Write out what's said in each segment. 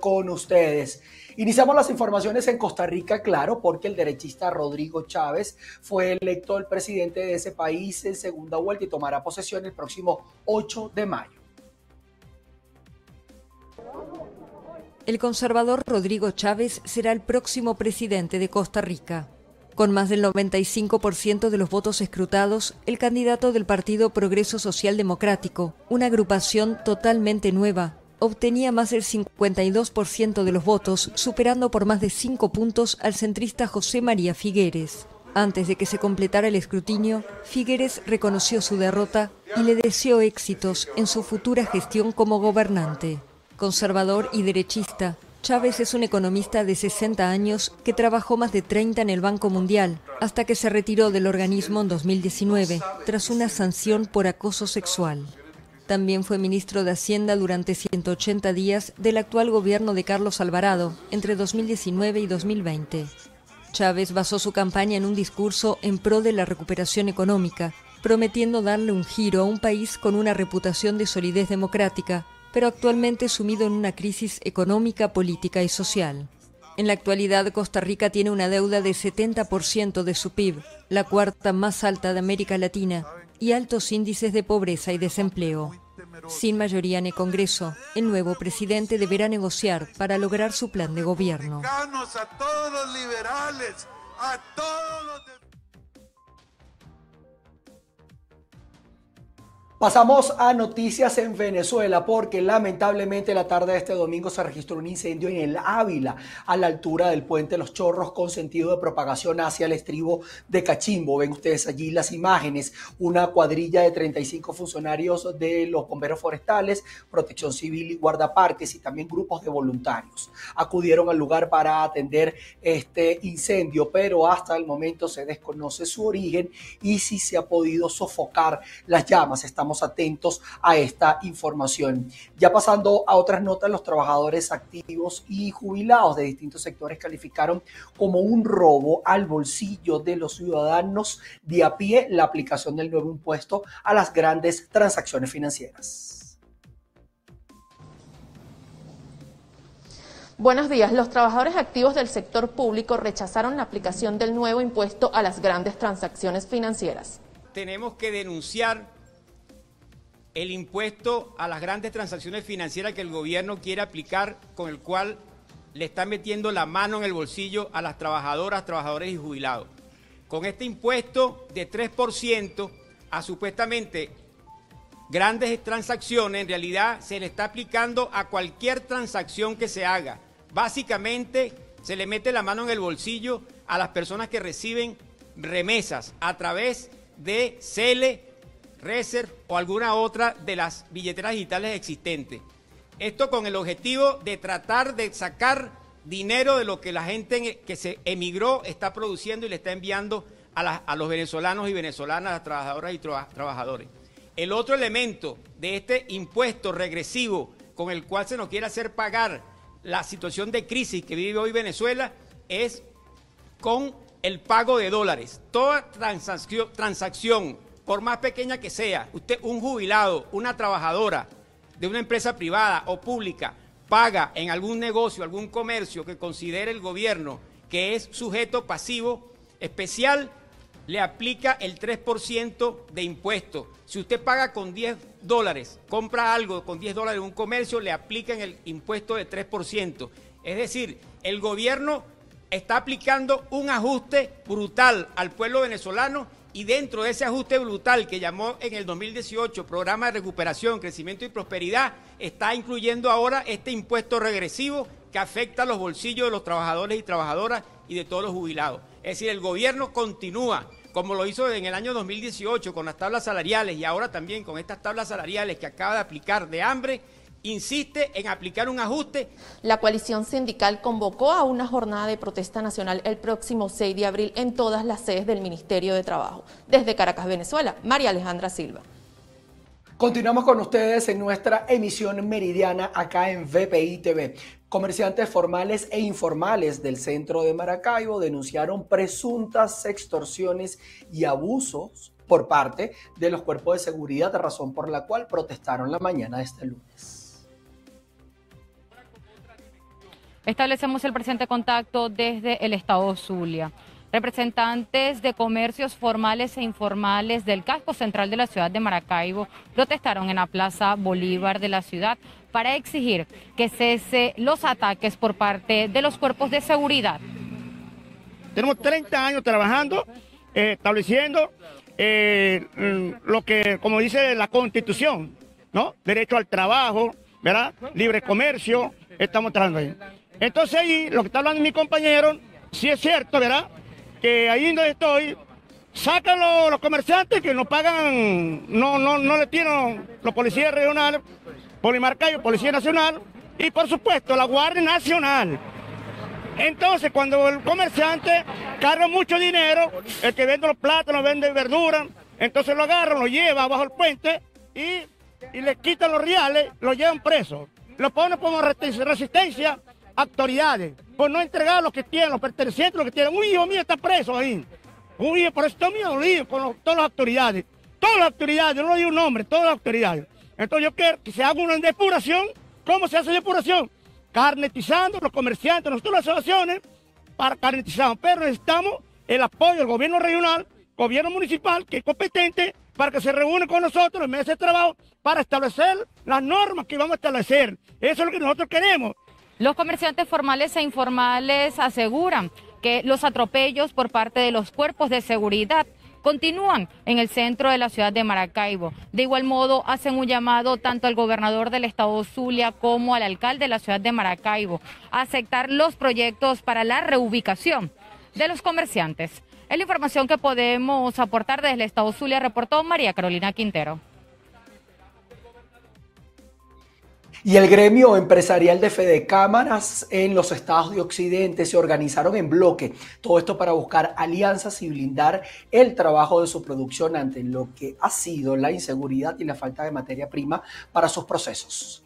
con ustedes. Iniciamos las informaciones en Costa Rica, claro, porque el derechista Rodrigo Chávez fue electo el presidente de ese país en segunda vuelta y tomará posesión el próximo 8 de mayo. El conservador Rodrigo Chávez será el próximo presidente de Costa Rica. Con más del 95% de los votos escrutados, el candidato del Partido Progreso Social Democrático, una agrupación totalmente nueva, obtenía más del 52% de los votos, superando por más de 5 puntos al centrista José María Figueres. Antes de que se completara el escrutinio, Figueres reconoció su derrota y le deseó éxitos en su futura gestión como gobernante. Conservador y derechista, Chávez es un economista de 60 años que trabajó más de 30 en el Banco Mundial hasta que se retiró del organismo en 2019 tras una sanción por acoso sexual. También fue ministro de Hacienda durante 180 días del actual gobierno de Carlos Alvarado entre 2019 y 2020. Chávez basó su campaña en un discurso en pro de la recuperación económica, prometiendo darle un giro a un país con una reputación de solidez democrática, pero actualmente sumido en una crisis económica, política y social. En la actualidad, Costa Rica tiene una deuda de 70% de su PIB, la cuarta más alta de América Latina, y altos índices de pobreza y desempleo. Sin mayoría en el Congreso, el nuevo presidente deberá negociar para lograr su plan de gobierno. Pasamos a noticias en Venezuela porque lamentablemente la tarde de este domingo se registró un incendio en el Ávila a la altura del puente Los Chorros con sentido de propagación hacia el estribo de Cachimbo. Ven ustedes allí las imágenes, una cuadrilla de 35 funcionarios de los bomberos forestales, protección civil y guardaparques y también grupos de voluntarios acudieron al lugar para atender este incendio, pero hasta el momento se desconoce su origen y si se ha podido sofocar las llamas. Estamos atentos a esta información. Ya pasando a otras notas, los trabajadores activos y jubilados de distintos sectores calificaron como un robo al bolsillo de los ciudadanos de a pie la aplicación del nuevo impuesto a las grandes transacciones financieras. Buenos días. Los trabajadores activos del sector público rechazaron la aplicación del nuevo impuesto a las grandes transacciones financieras. Tenemos que denunciar el impuesto a las grandes transacciones financieras que el gobierno quiere aplicar, con el cual le está metiendo la mano en el bolsillo a las trabajadoras, trabajadores y jubilados. Con este impuesto de 3% a supuestamente grandes transacciones, en realidad se le está aplicando a cualquier transacción que se haga. Básicamente se le mete la mano en el bolsillo a las personas que reciben remesas a través de CELE, Reserve o alguna otra de las billeteras digitales existentes. Esto con el objetivo de tratar de sacar dinero de lo que la gente que se emigró está produciendo y le está enviando a, los venezolanos y venezolanas, a las trabajadoras y trabajadores. El otro elemento de este impuesto regresivo con el cual se nos quiere hacer pagar la situación de crisis que vive hoy Venezuela es con el pago de dólares. Toda transacción por más pequeña que sea, usted, un jubilado, una trabajadora de una empresa privada o pública, paga en algún negocio, algún comercio que considere el gobierno que es sujeto pasivo especial, le aplica el 3% de impuesto. Si usted paga con 10 dólares, compra algo con 10 dólares en un comercio, le aplican el impuesto de 3%. Es decir, el gobierno está aplicando un ajuste brutal al pueblo venezolano y dentro de ese ajuste brutal que llamó en el 2018 Programa de Recuperación, Crecimiento y Prosperidad, está incluyendo ahora este impuesto regresivo que afecta a los bolsillos de los trabajadores y trabajadoras y de todos los jubilados. Es decir, el gobierno continúa, como lo hizo en el año 2018 con las tablas salariales y ahora también con estas tablas salariales que acaba de aplicar de hambre, insiste en aplicar un ajuste. La coalición sindical convocó a una jornada de protesta nacional el próximo 6 de abril en todas las sedes del Ministerio de Trabajo. Desde Caracas, Venezuela, María Alejandra Silva. Continuamos con ustedes en nuestra emisión meridiana acá en VPI TV. Comerciantes formales e informales del centro de Maracaibo denunciaron presuntas extorsiones y abusos por parte de los cuerpos de seguridad, razón por la cual protestaron la mañana de este lunes. Establecemos el presente contacto desde el estado Zulia. Representantes de comercios formales e informales del casco central de la ciudad de Maracaibo protestaron en la Plaza Bolívar de la ciudad para exigir que cese los ataques por parte de los cuerpos de seguridad. Tenemos 30 años trabajando, eh, estableciendo eh, mm, lo que, como dice la Constitución, ¿no? Derecho al trabajo, ¿verdad? Libre comercio, estamos trabajando ahí. Entonces ahí, lo que está hablando mi compañero, sí es cierto, ¿verdad? Que ahí donde estoy, sacan los, comerciantes que no pagan, no, no, no le tienen los policías regionales, Polimarcayo, Policía Nacional y por supuesto la Guardia Nacional. Entonces, cuando el comerciante carga mucho dinero, el que vende los plátanos, vende verduras, entonces lo agarran, lo lleva bajo el puente y, y le quitan los reales, lo llevan preso. Lo ponen como resistencia autoridades, por no entregar lo que tienen, los pertenecientes, lo que tienen. Un hijo mío está preso ahí. Un hijo, por eso estoy mío, con todas las autoridades. Todas las autoridades, no digo un nombre, todas las autoridades. Entonces yo quiero que se haga una depuración. ¿Cómo se hace depuración? Carnetizando los comerciantes, nosotros las asociaciones, para carnetizar. Pero necesitamos el apoyo del gobierno regional, gobierno municipal, que es competente, para que se reúne con nosotros en meses de trabajo para establecer las normas que vamos a establecer. Eso es lo que nosotros queremos. Los comerciantes formales e informales aseguran que los atropellos por parte de los cuerpos de seguridad continúan en el centro de la ciudad de Maracaibo. De igual modo, hacen un llamado tanto al gobernador del estado Zulia como al alcalde de la ciudad de Maracaibo a aceptar los proyectos para la reubicación de los comerciantes. Es la información que podemos aportar desde el estado Zulia, reportó María Carolina Quintero. Y el gremio empresarial de Fede Cámaras en los estados de Occidente se organizaron en bloque. Todo esto para buscar alianzas y blindar el trabajo de su producción ante lo que ha sido la inseguridad y la falta de materia prima para sus procesos.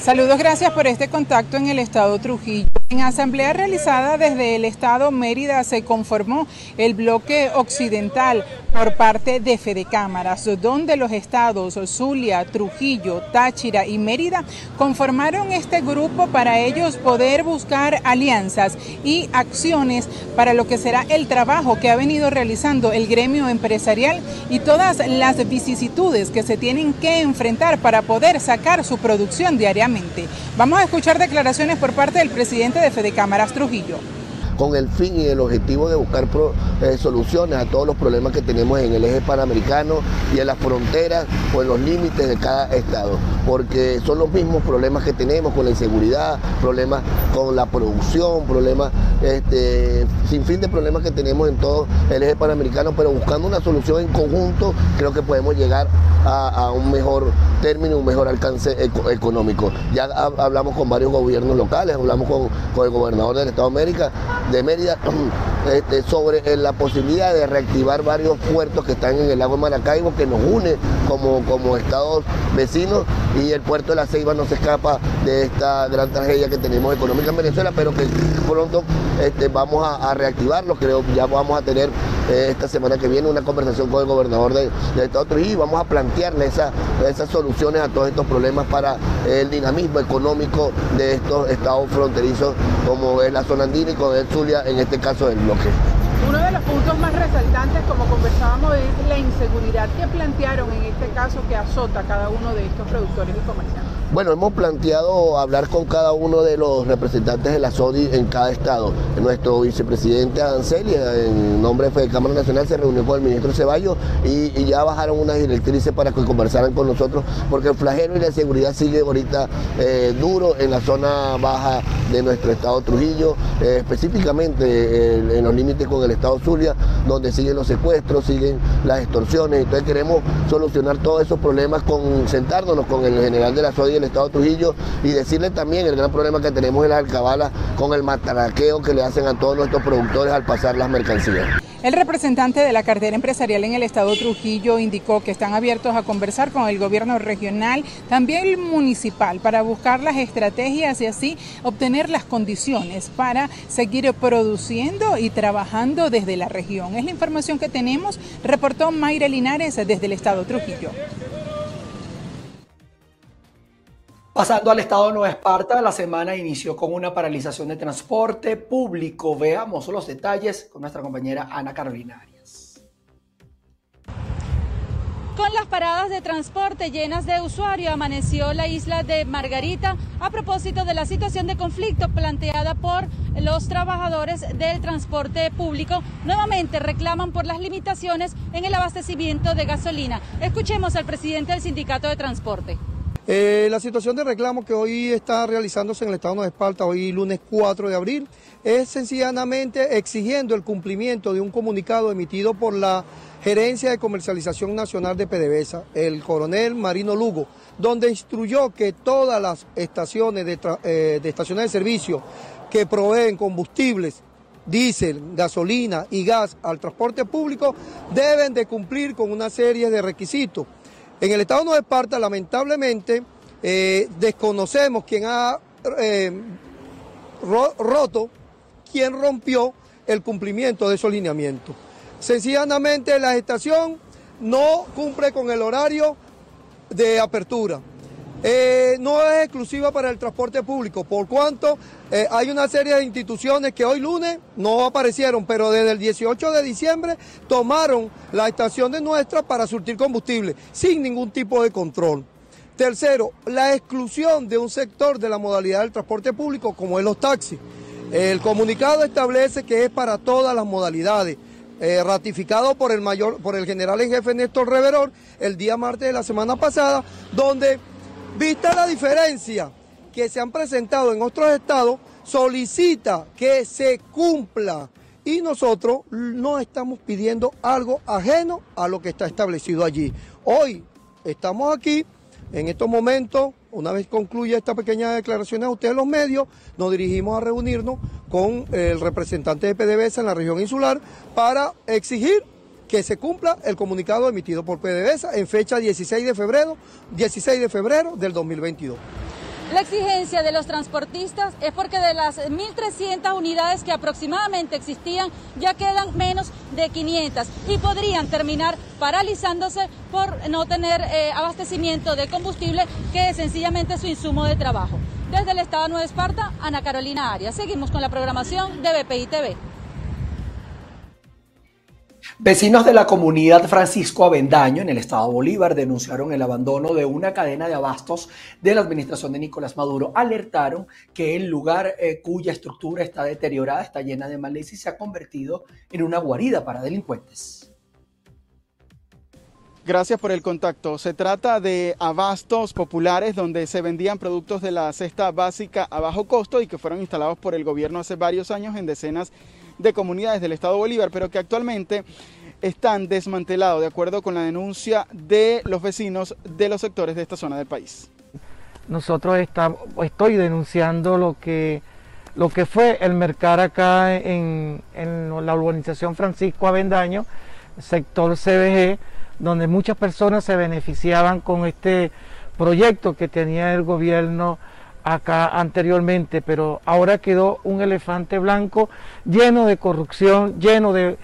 Saludos, gracias por este contacto en el estado Trujillo. En asamblea realizada desde el estado Mérida se conformó el bloque occidental por parte de Fede Cámaras, donde los estados Zulia, Trujillo, Táchira y Mérida conformaron este grupo para ellos poder buscar alianzas y acciones para lo que será el trabajo que ha venido realizando el gremio empresarial y todas las vicisitudes que se tienen que enfrentar para poder sacar su producción diariamente. Vamos a escuchar declaraciones por parte del presidente de Cámaras Trujillo con el fin y el objetivo de buscar eh, soluciones a todos los problemas que tenemos en el eje panamericano y en las fronteras o en los límites de cada estado, porque son los mismos problemas que tenemos con la inseguridad, problemas con la producción, problemas, este, sin fin de problemas que tenemos en todo el eje panamericano, pero buscando una solución en conjunto creo que podemos llegar a, un mejor término, un mejor alcance económico. Ya hablamos con varios gobiernos locales, hablamos con, con el gobernador del Estado de América, de Mérida este, sobre eh, la posibilidad de reactivar varios puertos que están en el lago Maracaibo que nos une como, como estados vecinos y el puerto de la Ceiba no se escapa de esta gran tragedia que tenemos económica en Venezuela, pero que pronto este, vamos a, reactivarlo. Creo ya vamos a tener eh, esta semana que viene una conversación con el gobernador de, de Estado y vamos a plantearle esas soluciones a todos estos problemas para el dinamismo económico de estos estados fronterizos como es la zona andina y con el Zulia, en este caso del bloque. Uno de los puntos más resaltantes, como conversábamos, es la inseguridad que plantearon en este caso que azota a cada uno de estos productores y comerciantes. Bueno, hemos planteado hablar con cada uno de los representantes de la SODI en cada estado. Nuestro vicepresidente Adancelia, en nombre de Cámara Nacional, se reunió con el ministro Ceballos y, ya bajaron unas directrices para que conversaran con nosotros, porque el flagelo y la seguridad sigue ahorita eh, duro en la zona baja de nuestro estado Trujillo, eh, específicamente eh, en los límites con el estado Zulia, donde siguen los secuestros, siguen las extorsiones. Entonces queremos solucionar todos esos problemas con sentarnos con el general de la SODI Estado Trujillo y decirle también el gran problema que tenemos en la alcabala con el mataraqueo que le hacen a todos nuestros productores al pasar las mercancías. El representante de la cartera empresarial en el estado Trujillo indicó que están abiertos a conversar con el gobierno regional, también el municipal, para buscar las estrategias y así obtener las condiciones para seguir produciendo y trabajando desde la región. Es la información que tenemos, reportó Mayra Linares desde el estado Trujillo. Pasando al estado de Nueva Esparta, la semana inició con una paralización de transporte público. Veamos los detalles con nuestra compañera Ana Carolina Arias. Con las paradas de transporte llenas de usuarios, amaneció la isla de Margarita a propósito de la situación de conflicto planteada por los trabajadores del transporte público. Nuevamente reclaman por las limitaciones en el abastecimiento de gasolina. Escuchemos al presidente del sindicato de transporte. Eh, la situación de reclamo que hoy está realizándose en el Estado de Esparta, hoy lunes 4 de abril, es sencillamente exigiendo el cumplimiento de un comunicado emitido por la Gerencia de Comercialización Nacional de PDVSA, el coronel Marino Lugo, donde instruyó que todas las estaciones de, eh, de estaciones de servicio que proveen combustibles diésel, gasolina y gas al transporte público deben de cumplir con una serie de requisitos en el estado de Nueva Esparta, lamentablemente, eh, desconocemos quién ha eh, roto, quién rompió el cumplimiento de esos lineamientos. Sencillamente la estación no cumple con el horario de apertura. Eh, no es exclusiva para el transporte público, por cuanto eh, hay una serie de instituciones que hoy lunes no aparecieron, pero desde el 18 de diciembre tomaron la estación de nuestra para surtir combustible, sin ningún tipo de control. Tercero, la exclusión de un sector de la modalidad del transporte público, como es los taxis. El comunicado establece que es para todas las modalidades. Eh, ratificado por el mayor, por el general en jefe Néstor Reverón el día martes de la semana pasada, donde Vista la diferencia que se han presentado en otros estados, solicita que se cumpla y nosotros no estamos pidiendo algo ajeno a lo que está establecido allí. Hoy estamos aquí, en estos momentos, una vez concluya esta pequeña declaración a ustedes los medios, nos dirigimos a reunirnos con el representante de PDVSA en la región insular para exigir que se cumpla el comunicado emitido por PDVSA en fecha 16 de febrero, 16 de febrero del 2022. La exigencia de los transportistas es porque de las 1.300 unidades que aproximadamente existían ya quedan menos de 500 y podrían terminar paralizándose por no tener eh, abastecimiento de combustible que es sencillamente su insumo de trabajo. Desde el Estado de Nueva Esparta, Ana Carolina Arias. Seguimos con la programación de BPI TV. Vecinos de la comunidad Francisco Avendaño en el estado Bolívar denunciaron el abandono de una cadena de abastos de la administración de Nicolás Maduro. Alertaron que el lugar eh, cuya estructura está deteriorada, está llena de maleza y se ha convertido en una guarida para delincuentes. Gracias por el contacto. Se trata de abastos populares donde se vendían productos de la cesta básica a bajo costo y que fueron instalados por el gobierno hace varios años en decenas de de comunidades del Estado Bolívar, pero que actualmente están desmantelados, de acuerdo con la denuncia de los vecinos de los sectores de esta zona del país. Nosotros estamos, estoy denunciando lo que, lo que fue el mercado acá en, en la urbanización Francisco Avendaño, sector CBG, donde muchas personas se beneficiaban con este proyecto que tenía el gobierno acá anteriormente, pero ahora quedó un elefante blanco lleno de corrupción, lleno de,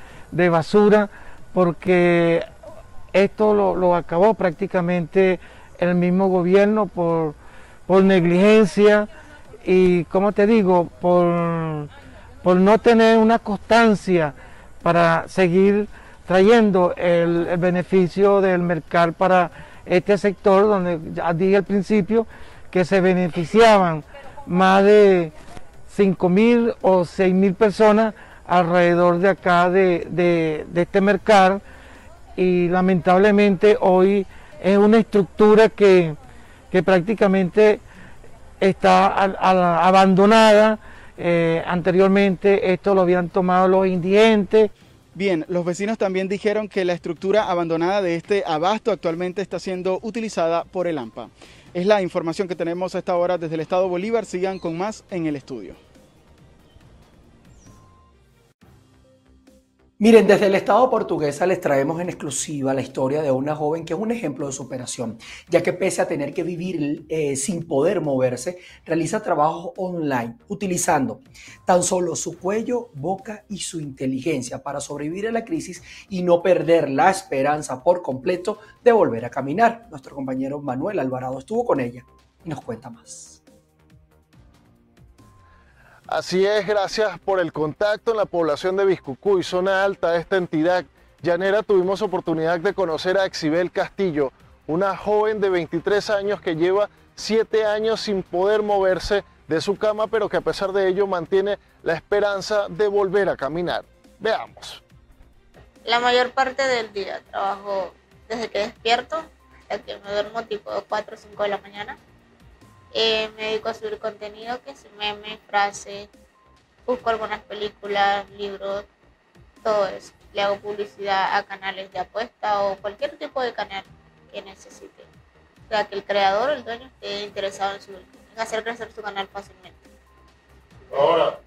basura, porque esto lo, acabó prácticamente el mismo gobierno por, por negligencia y, como te digo, por, por no tener una constancia para seguir trayendo el, el beneficio del mercado para este sector, donde ya dije al principio, que se beneficiaban más de 5 mil o 6 mil personas alrededor de acá de, este mercado y lamentablemente hoy es una estructura que, prácticamente está abandonada. Eh, anteriormente esto lo habían tomado los indigentes. Bien, los vecinos también dijeron que la estructura abandonada de este abasto actualmente está siendo utilizada por el AMPA. Es la información que tenemos a esta hora desde el Estado Bolívar. Sigan con más en el estudio. Miren, desde el Estado portuguesa les traemos en exclusiva la historia de una joven que es un ejemplo de superación, ya que pese a tener que vivir eh, sin poder moverse, realiza trabajo online utilizando tan solo su cuello, boca y su inteligencia para sobrevivir a la crisis y no perder la esperanza por completo de volver a caminar. Nuestro compañero Manuel Alvarado estuvo con ella y nos cuenta más. Así es, gracias por el contacto en la población de Biscucuy, zona alta de esta entidad llanera, tuvimos oportunidad de conocer a Exibel Castillo, una joven de 23 años que lleva 7 años sin poder moverse de su cama, pero que a pesar de ello mantiene la esperanza de volver a caminar. Veamos. La mayor parte del día trabajo desde que despierto hasta que me duermo tipo 4 o 5 de la mañana eh, me dedico a subir contenido que es meme, frase, busco algunas películas, libros, todo eso. Le hago publicidad a canales de apuesta o cualquier tipo de canal que necesite. O sea, que el creador, el dueño, esté interesado en, en hacer crecer su canal fácilmente. Ahora,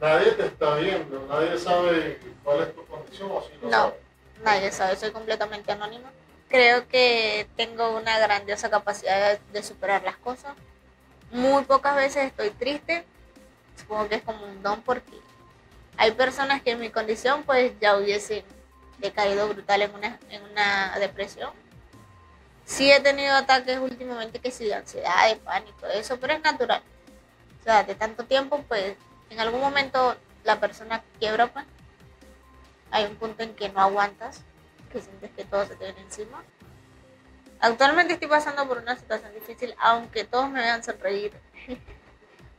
nadie te está viendo, nadie sabe cuál es tu condición o si no. No, nadie sabe, soy completamente anónima. Creo que tengo una grandiosa capacidad de superar las cosas muy pocas veces estoy triste. Supongo que es como un don porque hay personas que en mi condición pues ya hubiesen decaído brutal en una, en una depresión. Sí he tenido ataques últimamente que sí de ansiedad, de pánico, eso, pero es natural. O sea, de tanto tiempo pues en algún momento la persona quiebra pues. Hay un punto en que no aguantas, que sientes que todo se te viene encima Actualmente estoy pasando por una situación difícil, aunque todos me vean sonreír.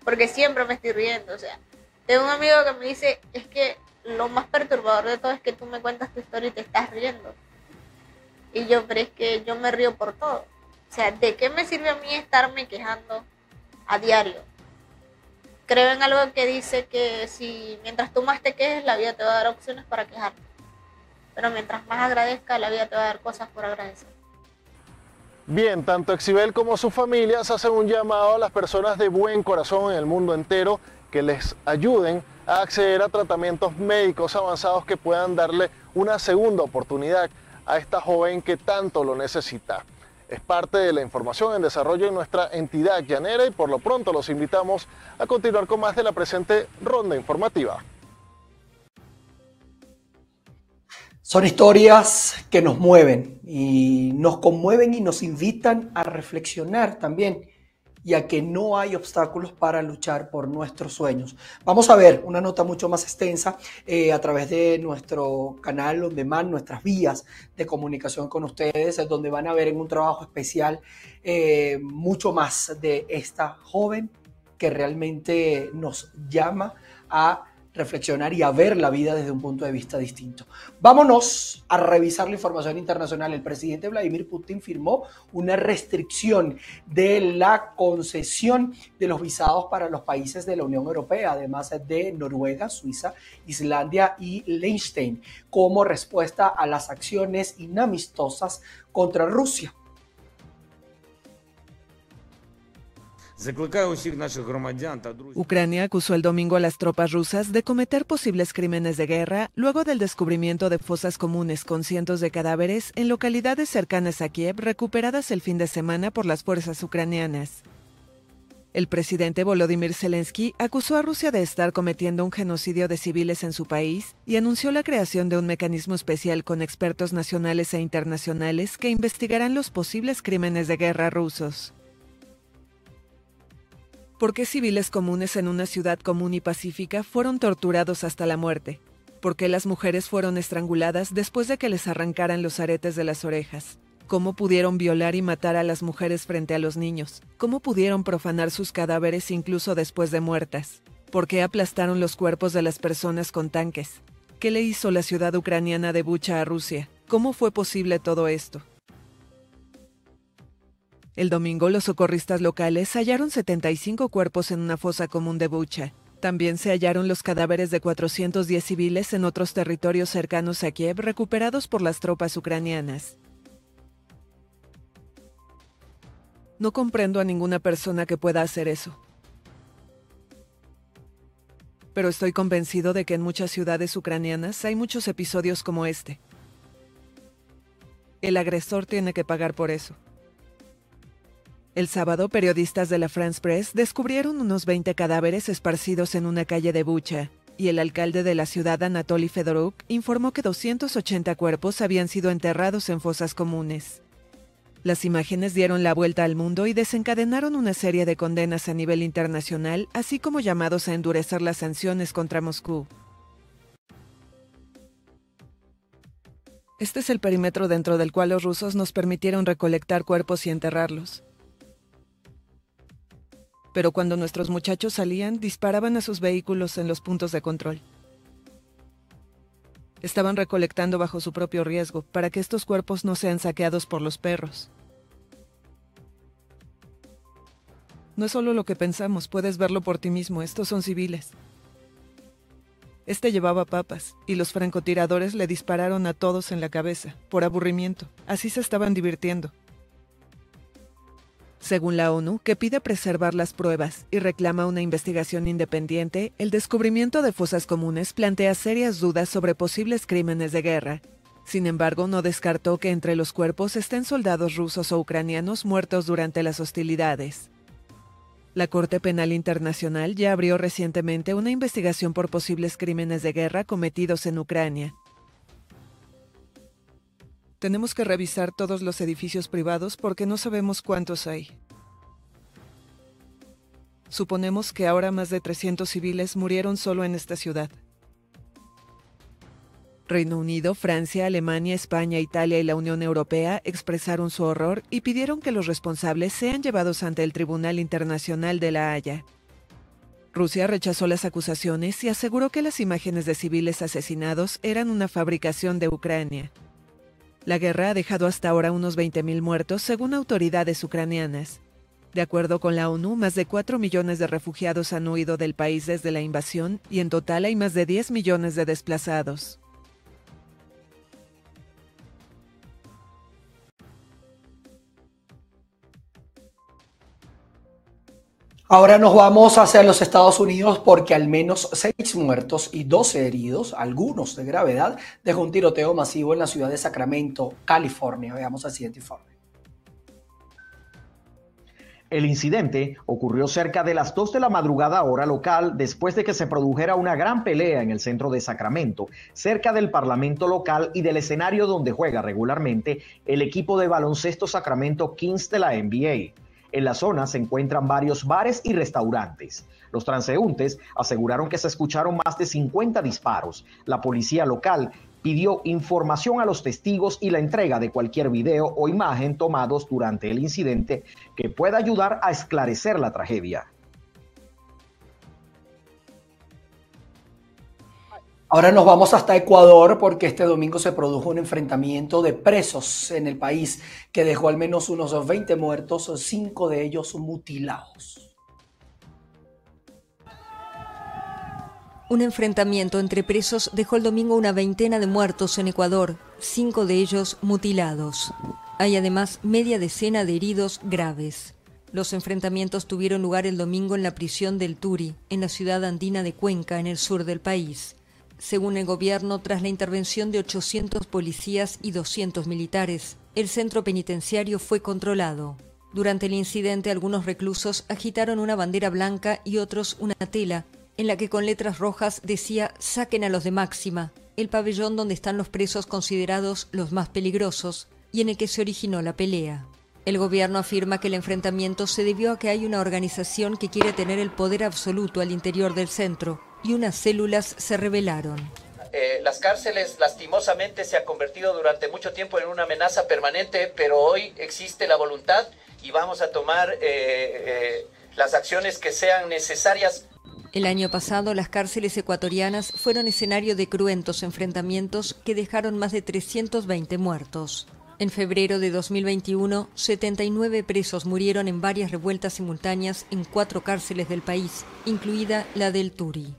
Porque siempre me estoy riendo. O sea, tengo un amigo que me dice, es que lo más perturbador de todo es que tú me cuentas tu historia y te estás riendo. Y yo, pero es que yo me río por todo. O sea, ¿de qué me sirve a mí estarme quejando a diario? Creo en algo que dice que si mientras tú más te quejes, la vida te va a dar opciones para quejarte. Pero mientras más agradezca, la vida te va a dar cosas por agradecer. Bien, tanto Exibel como sus familias hacen un llamado a las personas de buen corazón en el mundo entero que les ayuden a acceder a tratamientos médicos avanzados que puedan darle una segunda oportunidad a esta joven que tanto lo necesita. Es parte de la información en desarrollo en nuestra entidad llanera y por lo pronto los invitamos a continuar con más de la presente ronda informativa. Son historias que nos mueven y nos conmueven y nos invitan a reflexionar también y a que no hay obstáculos para luchar por nuestros sueños. Vamos a ver una nota mucho más extensa eh, a través de nuestro canal donde más nuestras vías de comunicación con ustedes, donde van a ver en un trabajo especial eh, mucho más de esta joven que realmente nos llama a reflexionar y a ver la vida desde un punto de vista distinto. Vámonos a revisar la información internacional. El presidente Vladimir Putin firmó una restricción de la concesión de los visados para los países de la Unión Europea, además de Noruega, Suiza, Islandia y Liechtenstein, como respuesta a las acciones inamistosas contra Rusia. Ucrania acusó el domingo a las tropas rusas de cometer posibles crímenes de guerra luego del descubrimiento de fosas comunes con cientos de cadáveres en localidades cercanas a Kiev recuperadas el fin de semana por las fuerzas ucranianas. El presidente Volodymyr Zelensky acusó a Rusia de estar cometiendo un genocidio de civiles en su país y anunció la creación de un mecanismo especial con expertos nacionales e internacionales que investigarán los posibles crímenes de guerra rusos. ¿Por qué civiles comunes en una ciudad común y pacífica fueron torturados hasta la muerte? ¿Por qué las mujeres fueron estranguladas después de que les arrancaran los aretes de las orejas? ¿Cómo pudieron violar y matar a las mujeres frente a los niños? ¿Cómo pudieron profanar sus cadáveres incluso después de muertas? ¿Por qué aplastaron los cuerpos de las personas con tanques? ¿Qué le hizo la ciudad ucraniana de Bucha a Rusia? ¿Cómo fue posible todo esto? El domingo los socorristas locales hallaron 75 cuerpos en una fosa común de Bucha. También se hallaron los cadáveres de 410 civiles en otros territorios cercanos a Kiev recuperados por las tropas ucranianas. No comprendo a ninguna persona que pueda hacer eso. Pero estoy convencido de que en muchas ciudades ucranianas hay muchos episodios como este. El agresor tiene que pagar por eso. El sábado, periodistas de la France Press descubrieron unos 20 cadáveres esparcidos en una calle de Bucha, y el alcalde de la ciudad, Anatoly Fedoruk, informó que 280 cuerpos habían sido enterrados en fosas comunes. Las imágenes dieron la vuelta al mundo y desencadenaron una serie de condenas a nivel internacional, así como llamados a endurecer las sanciones contra Moscú. Este es el perímetro dentro del cual los rusos nos permitieron recolectar cuerpos y enterrarlos. Pero cuando nuestros muchachos salían, disparaban a sus vehículos en los puntos de control. Estaban recolectando bajo su propio riesgo para que estos cuerpos no sean saqueados por los perros. No es solo lo que pensamos, puedes verlo por ti mismo, estos son civiles. Este llevaba papas, y los francotiradores le dispararon a todos en la cabeza, por aburrimiento. Así se estaban divirtiendo. Según la ONU, que pide preservar las pruebas y reclama una investigación independiente, el descubrimiento de fosas comunes plantea serias dudas sobre posibles crímenes de guerra. Sin embargo, no descartó que entre los cuerpos estén soldados rusos o ucranianos muertos durante las hostilidades. La Corte Penal Internacional ya abrió recientemente una investigación por posibles crímenes de guerra cometidos en Ucrania. Tenemos que revisar todos los edificios privados porque no sabemos cuántos hay. Suponemos que ahora más de 300 civiles murieron solo en esta ciudad. Reino Unido, Francia, Alemania, España, Italia y la Unión Europea expresaron su horror y pidieron que los responsables sean llevados ante el Tribunal Internacional de la Haya. Rusia rechazó las acusaciones y aseguró que las imágenes de civiles asesinados eran una fabricación de Ucrania. La guerra ha dejado hasta ahora unos 20.000 muertos según autoridades ucranianas. De acuerdo con la ONU, más de 4 millones de refugiados han huido del país desde la invasión y en total hay más de 10 millones de desplazados. Ahora nos vamos hacia los Estados Unidos porque al menos seis muertos y 12 heridos, algunos de gravedad, dejó un tiroteo masivo en la ciudad de Sacramento, California. Veamos el siguiente informe. El incidente ocurrió cerca de las 2 de la madrugada hora local después de que se produjera una gran pelea en el centro de Sacramento, cerca del Parlamento local y del escenario donde juega regularmente el equipo de baloncesto Sacramento Kings de la NBA. En la zona se encuentran varios bares y restaurantes. Los transeúntes aseguraron que se escucharon más de 50 disparos. La policía local pidió información a los testigos y la entrega de cualquier video o imagen tomados durante el incidente que pueda ayudar a esclarecer la tragedia. Ahora nos vamos hasta Ecuador porque este domingo se produjo un enfrentamiento de presos en el país que dejó al menos unos 20 muertos, cinco de ellos mutilados. Un enfrentamiento entre presos dejó el domingo una veintena de muertos en Ecuador, cinco de ellos mutilados. Hay además media decena de heridos graves. Los enfrentamientos tuvieron lugar el domingo en la prisión del Turi, en la ciudad andina de Cuenca, en el sur del país. Según el gobierno, tras la intervención de 800 policías y 200 militares, el centro penitenciario fue controlado. Durante el incidente, algunos reclusos agitaron una bandera blanca y otros una tela, en la que con letras rojas decía saquen a los de máxima, el pabellón donde están los presos considerados los más peligrosos y en el que se originó la pelea. El gobierno afirma que el enfrentamiento se debió a que hay una organización que quiere tener el poder absoluto al interior del centro y unas células se rebelaron. Eh, las cárceles lastimosamente se han convertido durante mucho tiempo en una amenaza permanente, pero hoy existe la voluntad y vamos a tomar eh, eh, las acciones que sean necesarias. El año pasado las cárceles ecuatorianas fueron escenario de cruentos enfrentamientos que dejaron más de 320 muertos. En febrero de 2021, 79 presos murieron en varias revueltas simultáneas en cuatro cárceles del país, incluida la del Turi.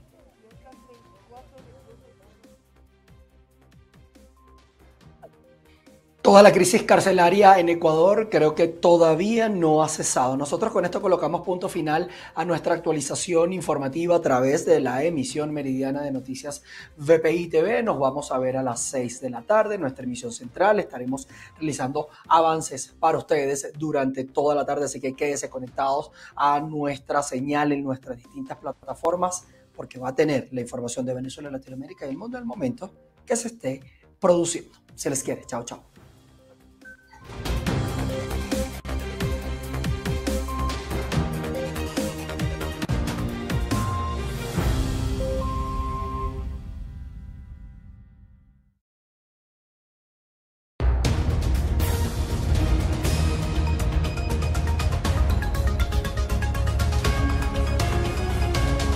Toda la crisis carcelaria en Ecuador creo que todavía no ha cesado. Nosotros con esto colocamos punto final a nuestra actualización informativa a través de la emisión meridiana de noticias VPI TV. Nos vamos a ver a las 6 de la tarde, nuestra emisión central. Estaremos realizando avances para ustedes durante toda la tarde, así que quédense conectados a nuestra señal en nuestras distintas plataformas porque va a tener la información de Venezuela, Latinoamérica y el mundo al momento que se esté produciendo. Se les quiere. Chao, chao.